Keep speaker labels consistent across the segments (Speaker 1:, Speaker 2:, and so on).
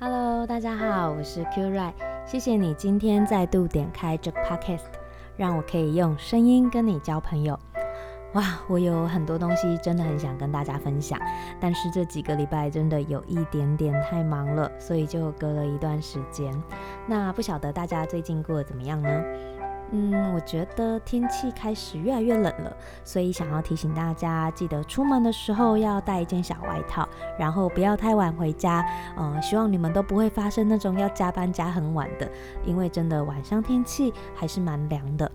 Speaker 1: Hello，大家好，我是 Q Ray，谢谢你今天再度点开这个 Podcast，让我可以用声音跟你交朋友。哇，我有很多东西真的很想跟大家分享，但是这几个礼拜真的有一点点太忙了，所以就隔了一段时间。那不晓得大家最近过得怎么样呢？嗯，我觉得天气开始越来越冷了，所以想要提醒大家，记得出门的时候要带一件小外套，然后不要太晚回家。呃，希望你们都不会发生那种要加班加很晚的，因为真的晚上天气还是蛮凉的。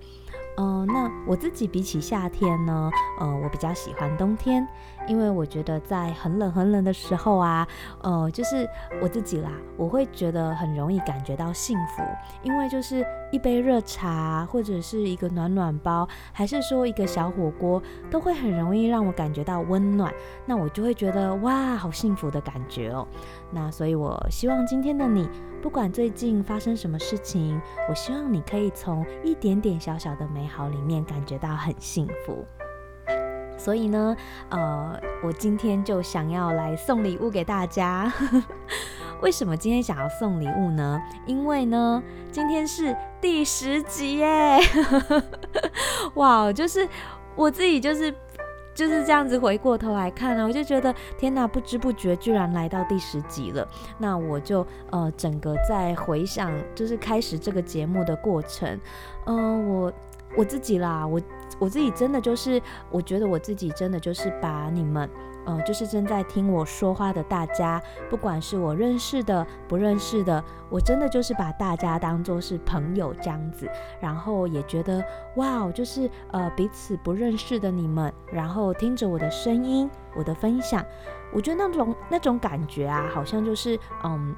Speaker 1: 嗯、那我自己比起夏天呢，呃，我比较喜欢冬天，因为我觉得在很冷很冷的时候啊，呃，就是我自己啦，我会觉得很容易感觉到幸福，因为就是一杯热茶或者是一个暖暖包，还是说一个小火锅，都会很容易让我感觉到温暖，那我就会觉得哇，好幸福的感觉哦。那所以，我希望今天的你，不管最近发生什么事情，我希望你可以从一点点小小的美好里面感觉到很幸福。所以呢，呃，我今天就想要来送礼物给大家。为什么今天想要送礼物呢？因为呢，今天是第十集耶！哇，就是我自己就是。就是这样子回过头来看呢，我就觉得天哪，不知不觉居然来到第十集了。那我就呃整个在回想，就是开始这个节目的过程，嗯、我我自己啦，我我自己真的就是，我觉得我自己真的就是把你们。呃，就是正在听我说话的大家，不管是我认识的、不认识的，我真的就是把大家当做是朋友这样子，然后也觉得哇，就是呃彼此不认识的你们，然后听着我的声音、我的分享，我觉得那种那种感觉啊，好像就是嗯。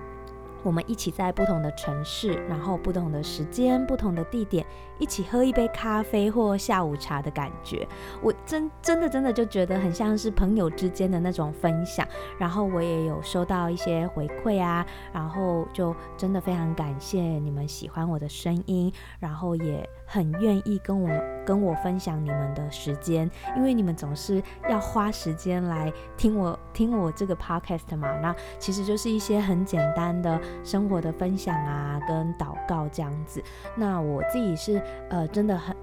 Speaker 1: 我们一起在不同的城市，然后不同的时间、不同的地点，一起喝一杯咖啡或下午茶的感觉，我真真的真的就觉得很像是朋友之间的那种分享。然后我也有收到一些回馈啊，然后就真的非常感谢你们喜欢我的声音，然后也很愿意跟我跟我分享你们的时间，因为你们总是要花时间来听我听我这个 podcast 嘛，那其实就是一些很简单的。生活的分享啊，跟祷告这样子，那我自己是呃，真的很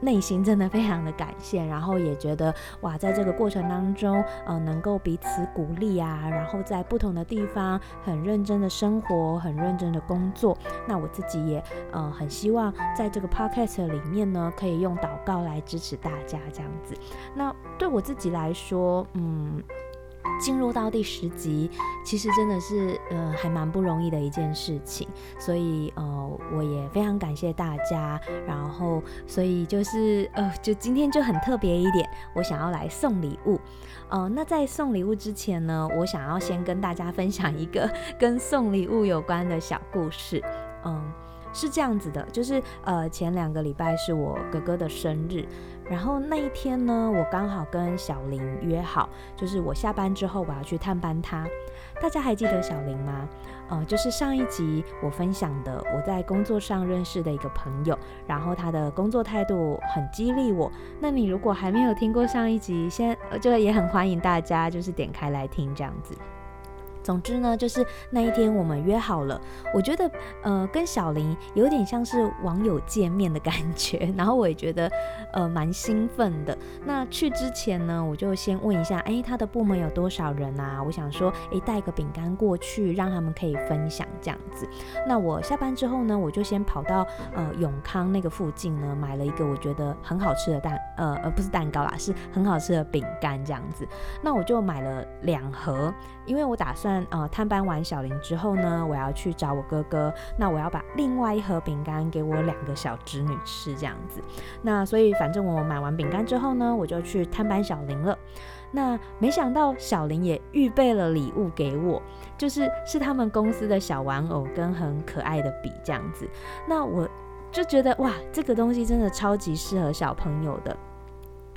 Speaker 1: 内心真的非常的感谢，然后也觉得哇，在这个过程当中，呃，能够彼此鼓励啊，然后在不同的地方很认真的生活，很认真的工作，那我自己也呃很希望在这个 podcast 里面呢，可以用祷告来支持大家这样子。那对我自己来说，嗯。进入到第十集，其实真的是呃还蛮不容易的一件事情，所以呃我也非常感谢大家，然后所以就是呃就今天就很特别一点，我想要来送礼物，呃那在送礼物之前呢，我想要先跟大家分享一个 跟送礼物有关的小故事，嗯、是这样子的，就是呃前两个礼拜是我哥哥的生日，然后那一天呢，我刚好跟小林约好，就是我下班之后我要去探班他。大家还记得小林吗？呃，就是上一集我分享的，我在工作上认识的一个朋友，然后他的工作态度很激励我。那你如果还没有听过上一集，先就也很欢迎大家就是点开来听这样子。总之呢，就是那一天我们约好了。我觉得，呃，跟小林有点像是网友见面的感觉，然后我也觉得，呃，蛮兴奋的。那去之前呢，我就先问一下，哎，他的部门有多少人啊？我想说，哎，带个饼干过去，让他们可以分享这样子。那我下班之后呢，我就先跑到呃永康那个附近呢，买了一个我觉得很好吃的蛋，呃呃，不是蛋糕啦，是很好吃的饼干这样子。那我就买了两盒，因为我打算。呃，探班完小林之后呢，我要去找我哥哥。那我要把另外一盒饼干给我两个小侄女吃，这样子。那所以反正我买完饼干之后呢，我就去探班小林了。那没想到小林也预备了礼物给我，就是是他们公司的小玩偶跟很可爱的笔这样子。那我就觉得哇，这个东西真的超级适合小朋友的。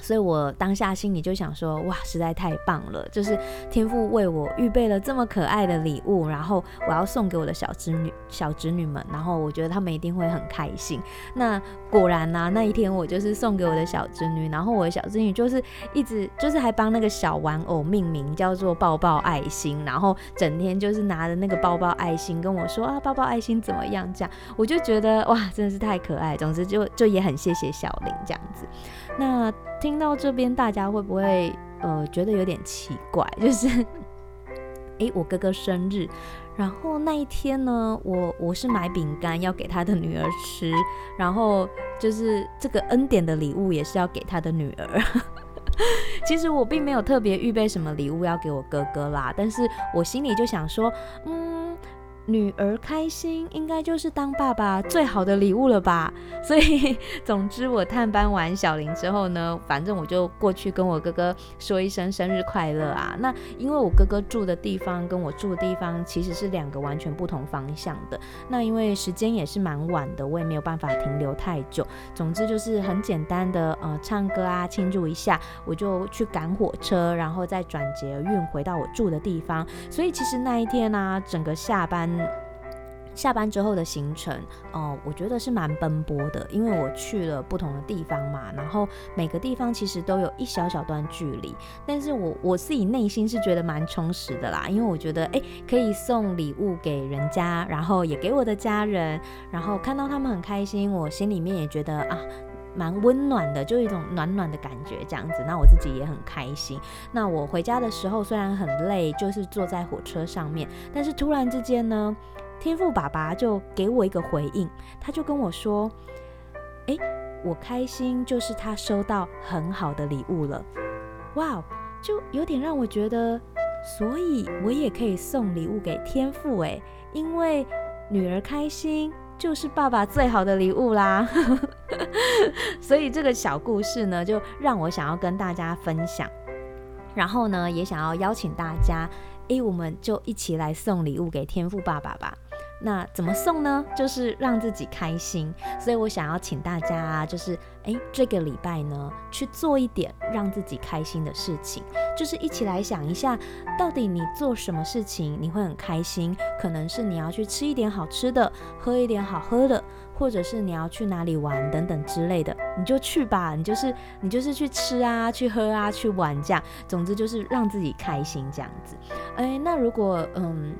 Speaker 1: 所以我当下心里就想说，哇，实在太棒了！就是天父为我预备了这么可爱的礼物，然后我要送给我的小侄女、小侄女们，然后我觉得他们一定会很开心。那果然呢、啊，那一天我就是送给我的小侄女，然后我的小侄女就是一直就是还帮那个小玩偶命名，叫做抱抱爱心，然后整天就是拿着那个抱抱爱心跟我说啊，抱抱爱心怎么样？这样我就觉得哇，真的是太可爱。总之就就也很谢谢小林这样子。那听到这边，大家会不会呃觉得有点奇怪？就是，诶、我哥哥生日，然后那一天呢，我我是买饼干要给他的女儿吃，然后就是这个恩典的礼物也是要给他的女儿。其实我并没有特别预备什么礼物要给我哥哥啦，但是我心里就想说，嗯。女儿开心，应该就是当爸爸最好的礼物了吧？所以，总之我探班完小林之后呢，反正我就过去跟我哥哥说一声生日快乐啊。那因为我哥哥住的地方跟我住的地方其实是两个完全不同方向的。那因为时间也是蛮晚的，我也没有办法停留太久。总之就是很简单的呃唱歌啊，庆祝一下，我就去赶火车，然后再转捷运回到我住的地方。所以其实那一天呢、整个下班。下班之后的行程，哦、我觉得是蛮奔波的，因为我去了不同的地方嘛，然后每个地方其实都有一小小段距离，但是我我自己内心是觉得蛮充实的啦，因为我觉得，诶，可以送礼物给人家，然后也给我的家人，然后看到他们很开心，我心里面也觉得啊，蛮温暖的，就一种暖暖的感觉这样子，那我自己也很开心。那我回家的时候虽然很累，就是坐在火车上面，但是突然之间呢。天父爸爸就给我一个回应，他就跟我说：“诶，我开心，就是他收到很好的礼物了。”哇，就有点让我觉得，所以我也可以送礼物给天父诶，因为女儿开心就是爸爸最好的礼物啦。所以这个小故事呢，就让我想要跟大家分享，然后呢，也想要邀请大家，诶，我们就一起来送礼物给天赋爸爸吧。那怎么送呢？就是让自己开心，所以我想要请大家啊，就是诶，这个礼拜呢，去做一点让自己开心的事情，就是一起来想一下，到底你做什么事情你会很开心？可能是你要去吃一点好吃的，喝一点好喝的，或者是你要去哪里玩等等之类的，你就去吧，你就是你就是去吃啊，去喝啊，去玩这样，总之就是让自己开心这样子。诶，那如果嗯。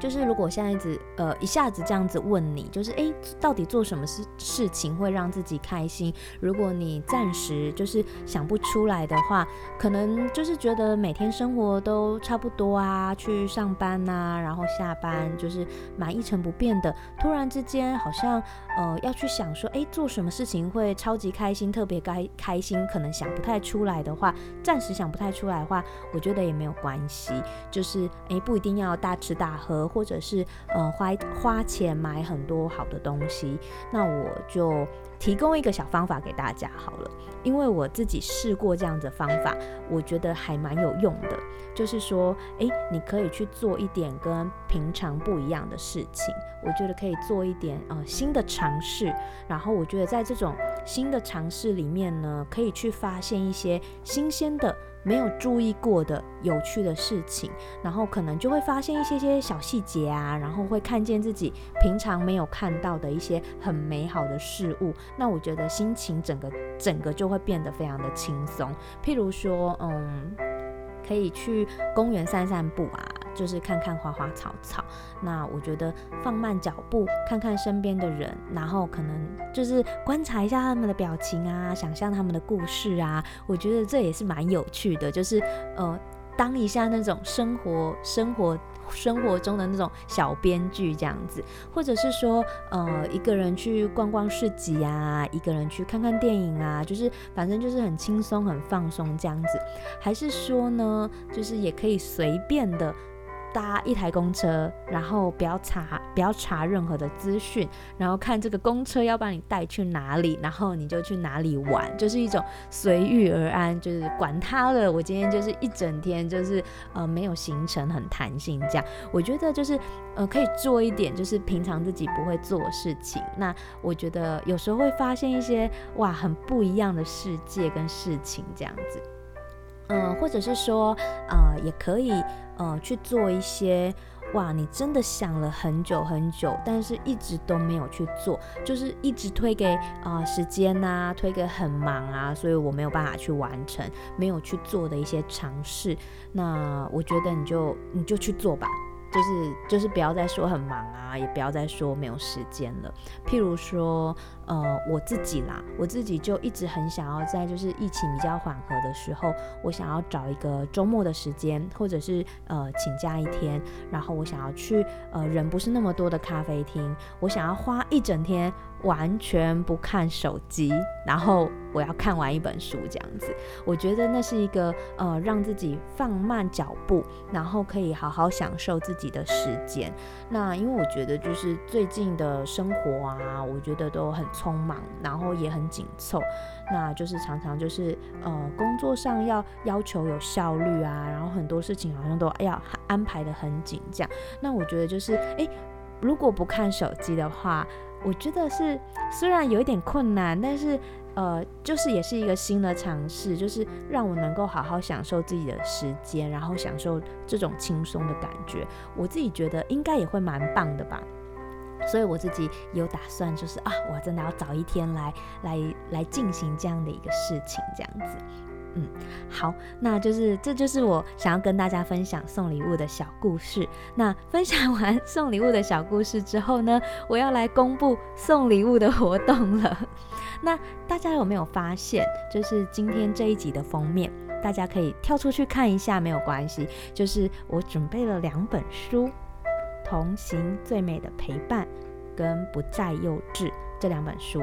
Speaker 1: 就是如果现在子呃一下子这样子问你，就是诶，到底做什么事事情会让自己开心？如果你暂时就是想不出来的话，可能就是觉得每天生活都差不多啊，去上班呐，然后下班就是蛮一成不变的。突然之间好像呃要去想说，诶，做什么事情会超级开心，特别开开心，可能想不太出来的话，暂时想不太出来的话，我觉得也没有关系，就是诶不一定要大吃大喝。或者是呃花花钱买很多好的东西，那我就提供一个小方法给大家好了，因为我自己试过这样子的方法，我觉得还蛮有用的。就是说，诶，你可以去做一点跟平常不一样的事情，我觉得可以做一点呃新的尝试。然后我觉得在这种新的尝试里面呢，可以去发现一些新鲜的。没有注意过的有趣的事情，然后可能就会发现一些些小细节啊，然后会看见自己平常没有看到的一些很美好的事物。那我觉得心情整个整个就会变得非常的轻松。譬如说，嗯，可以去公园散散步啊。就是看看花花草草，那我觉得放慢脚步，看看身边的人，然后可能就是观察一下他们的表情啊，想象他们的故事啊，我觉得这也是蛮有趣的。就是呃，当一下那种生活、生活、生活中的那种小编剧这样子，或者是说呃，一个人去逛逛市集啊，一个人去看看电影啊，就是反正就是很轻松、很放松这样子。还是说呢，就是也可以随便的。搭一台公车，然后不要查不要查任何的资讯，然后看这个公车要把你带去哪里，然后你就去哪里玩，就是一种随遇而安，就是管他了。我今天就是一整天就是呃没有行程，很弹性这样。我觉得就是呃可以做一点，就是平常自己不会做的事情。那我觉得有时候会发现一些哇很不一样的世界跟事情这样子。嗯、或者是说呃也可以呃去做一些。哇，你真的想了很久很久，但是一直都没有去做，就是一直推给啊、时间呐、啊，推给很忙啊，所以我没有办法去完成，没有去做的一些尝试。那我觉得你就你就去做吧。就是就是不要再说很忙啊，也不要再说没有时间了。譬如说，呃，我自己啦，我自己就一直很想要在就是疫情比较缓和的时候，我想要找一个周末的时间，或者是呃请假一天，然后我想要去呃人不是那么多的咖啡厅，我想要花一整天。完全不看手机，然后我要看完一本书这样子，我觉得那是一个呃让自己放慢脚步，然后可以好好享受自己的时间。那因为我觉得就是最近的生活啊，我觉得都很匆忙，然后也很紧凑，那就是常常就是呃工作上要要求有效率啊，然后很多事情好像都要安排得很紧这样。那我觉得就是诶，如果不看手机的话。我觉得是，虽然有一点困难，但是呃，就是也是一个新的尝试，就是让我能够好好享受自己的时间，然后享受这种轻松的感觉。我自己觉得应该也会蛮棒的吧，所以我自己有打算，就是啊，我真的要早一天来来来进行这样的一个事情，这样子。嗯，好，那就是这就是我想要跟大家分享送礼物的小故事。那分享完送礼物的小故事之后呢，我要来公布送礼物的活动了。那大家有没有发现，就是今天这一集的封面，大家可以跳出去看一下，没有关系。就是我准备了两本书，《同行最美的陪伴》跟《不再幼稚》这两本书。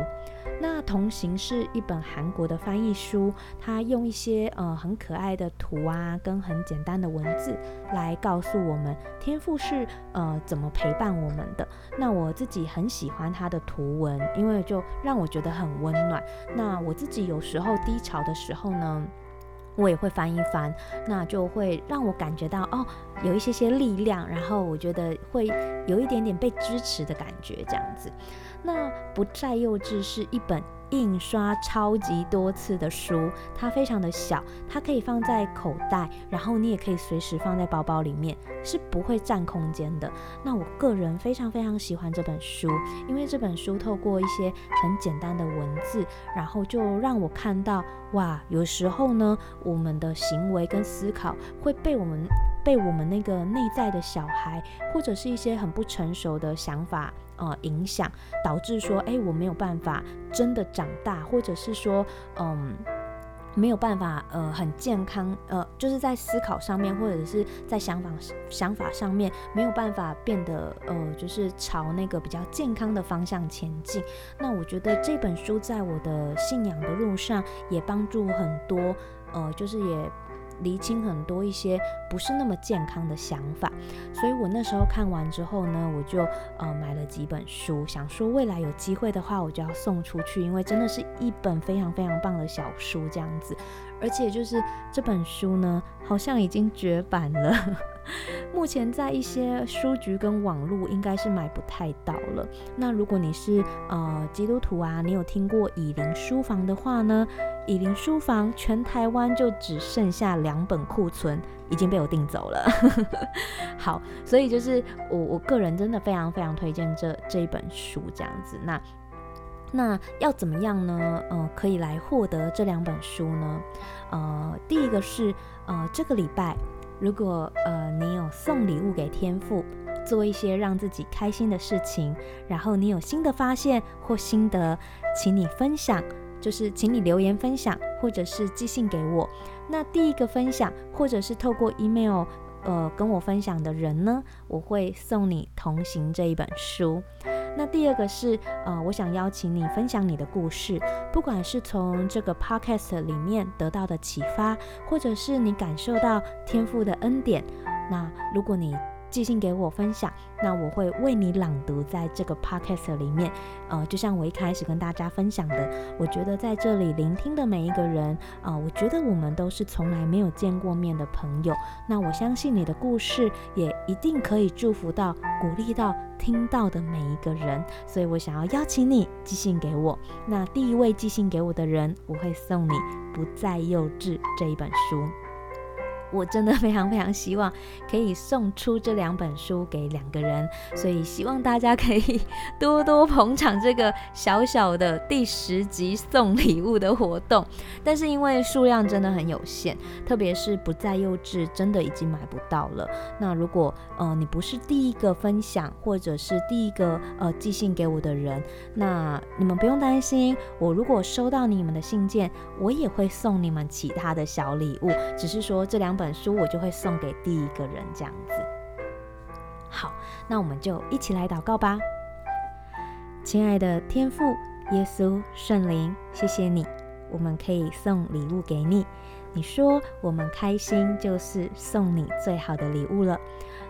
Speaker 1: 那同行是一本韩国的翻译书，它用一些呃很可爱的图啊，跟很简单的文字来告诉我们天赋是呃怎么陪伴我们的。那我自己很喜欢它的图文，因为就让我觉得很温暖。那我自己有时候低潮的时候呢，我也会翻一翻，那就会让我感觉到哦，有一些些力量，然后我觉得会有一点点被支持的感觉，这样子。那不再幼稚是一本印刷超级多次的书，它非常的小，它可以放在口袋，然后你也可以随时放在包包里面，是不会占空间的。那我个人非常非常喜欢这本书，因为这本书透过一些很简单的文字，然后就让我看到，哇，有时候呢，我们的行为跟思考会被我们被我们那个内在的小孩，或者是一些很不成熟的想法。呃，影响导致说，哎，我没有办法真的长大，或者是说，嗯，没有办法，呃，很健康，呃，就是在思考上面，或者是在想法想法上面，没有办法变得，呃，就是朝那个比较健康的方向前进。那我觉得这本书在我的信仰的路上也帮助很多，呃，就是也。厘清很多一些不是那么健康的想法，所以我那时候看完之后呢，我就呃买了几本书，想说未来有机会的话，我就要送出去，因为真的是一本非常非常棒的小书这样子，而且就是这本书呢，好像已经绝版了。目前在一些书局跟网络应该是买不太到了。那如果你是呃基督徒啊，你有听过以林书房的话呢？以林书房全台湾就只剩下两本库存，已经被我订走了。好，所以就是我我个人真的非常非常推荐这这一本书这样子。那那要怎么样呢？呃，可以来获得这两本书呢？呃，第一个是呃这个礼拜。如果呃你有送礼物给天父，做一些让自己开心的事情，然后你有新的发现或心得，请你分享，就是请你留言分享，或者是寄信给我。那第一个分享或者是透过 email 呃跟我分享的人呢，我会送你同行这一本书。那第二个是，呃，我想邀请你分享你的故事，不管是从这个 podcast 里面得到的启发，或者是你感受到天赋的恩典。那如果你寄信给我分享，那我会为你朗读在这个 podcast 里面。呃，就像我一开始跟大家分享的，我觉得在这里聆听的每一个人，啊、呃，我觉得我们都是从来没有见过面的朋友。那我相信你的故事也一定可以祝福到、鼓励到听到的每一个人。所以我想要邀请你寄信给我。那第一位寄信给我的人，我会送你《不再幼稚》这一本书。我真的非常非常希望可以送出这两本书给两个人，所以希望大家可以多多捧场这个小小的第十集送礼物的活动。但是因为数量真的很有限，特别是不再幼稚，真的已经买不到了。那如果呃你不是第一个分享或者是第一个呃寄信给我的人，那你们不用担心，我如果收到你们的信件，我也会送你们其他的小礼物，只是说这两。本书我就会送给第一个人，这样子。好，那我们就一起来祷告吧。亲爱的天父耶稣圣灵，谢谢你，我们可以送礼物给你。你说我们开心就是送你最好的礼物了。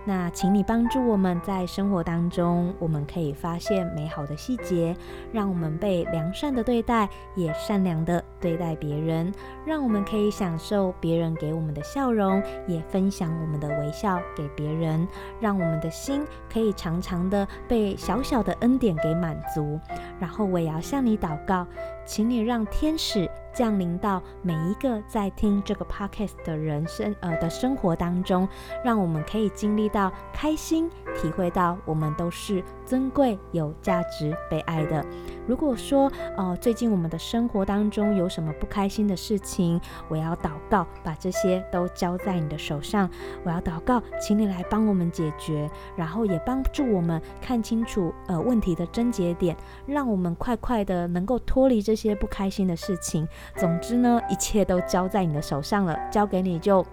Speaker 1: 那请你帮助我们在生活当中，我们可以发现美好的细节，让我们被良善的对待，也善良的对待别人，让我们可以享受别人给我们的笑容，也分享我们的微笑给别人，让我们的心可以常常的被小小的恩典给满足。然后我也要向你祷告，请你让天使。降临到每一个在听这个 podcast 的人生呃的生活当中，让我们可以经历到到开心，体会到我们都是尊贵、有价值、被爱的。如果说呃最近我们的生活当中有什么不开心的事情，我要祷告，把这些都交在你的手上。我要祷告，请你来帮我们解决，然后也帮助我们看清楚呃问题的症结点，让我们快快的能够脱离这些不开心的事情。总之呢，一切都交在你的手上了，交给你就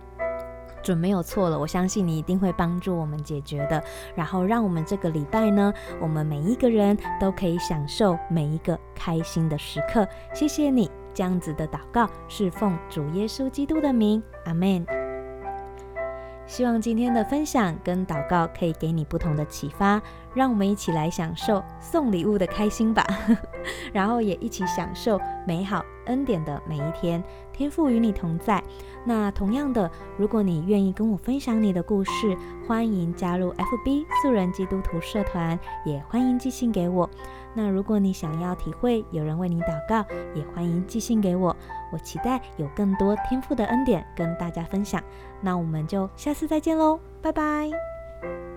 Speaker 1: 准没有错了。我相信你一定会帮助我们解决的。然后让我们这个礼拜呢，我们每一个人都可以享受每一个开心的时刻。谢谢你这样子的祷告，是奉主耶稣基督的名，阿门。希望今天的分享跟祷告可以给你不同的启发，让我们一起来享受送礼物的开心吧，然后也一起享受美好恩典的每一天。天赋与你同在。那同样的，如果你愿意跟我分享你的故事，欢迎加入 FB 素人基督徒社团，也欢迎寄信给我。那如果你想要体会有人为你祷告，也欢迎寄信给我。我期待有更多天赋的恩典跟大家分享。那我们就下次再见喽，拜拜。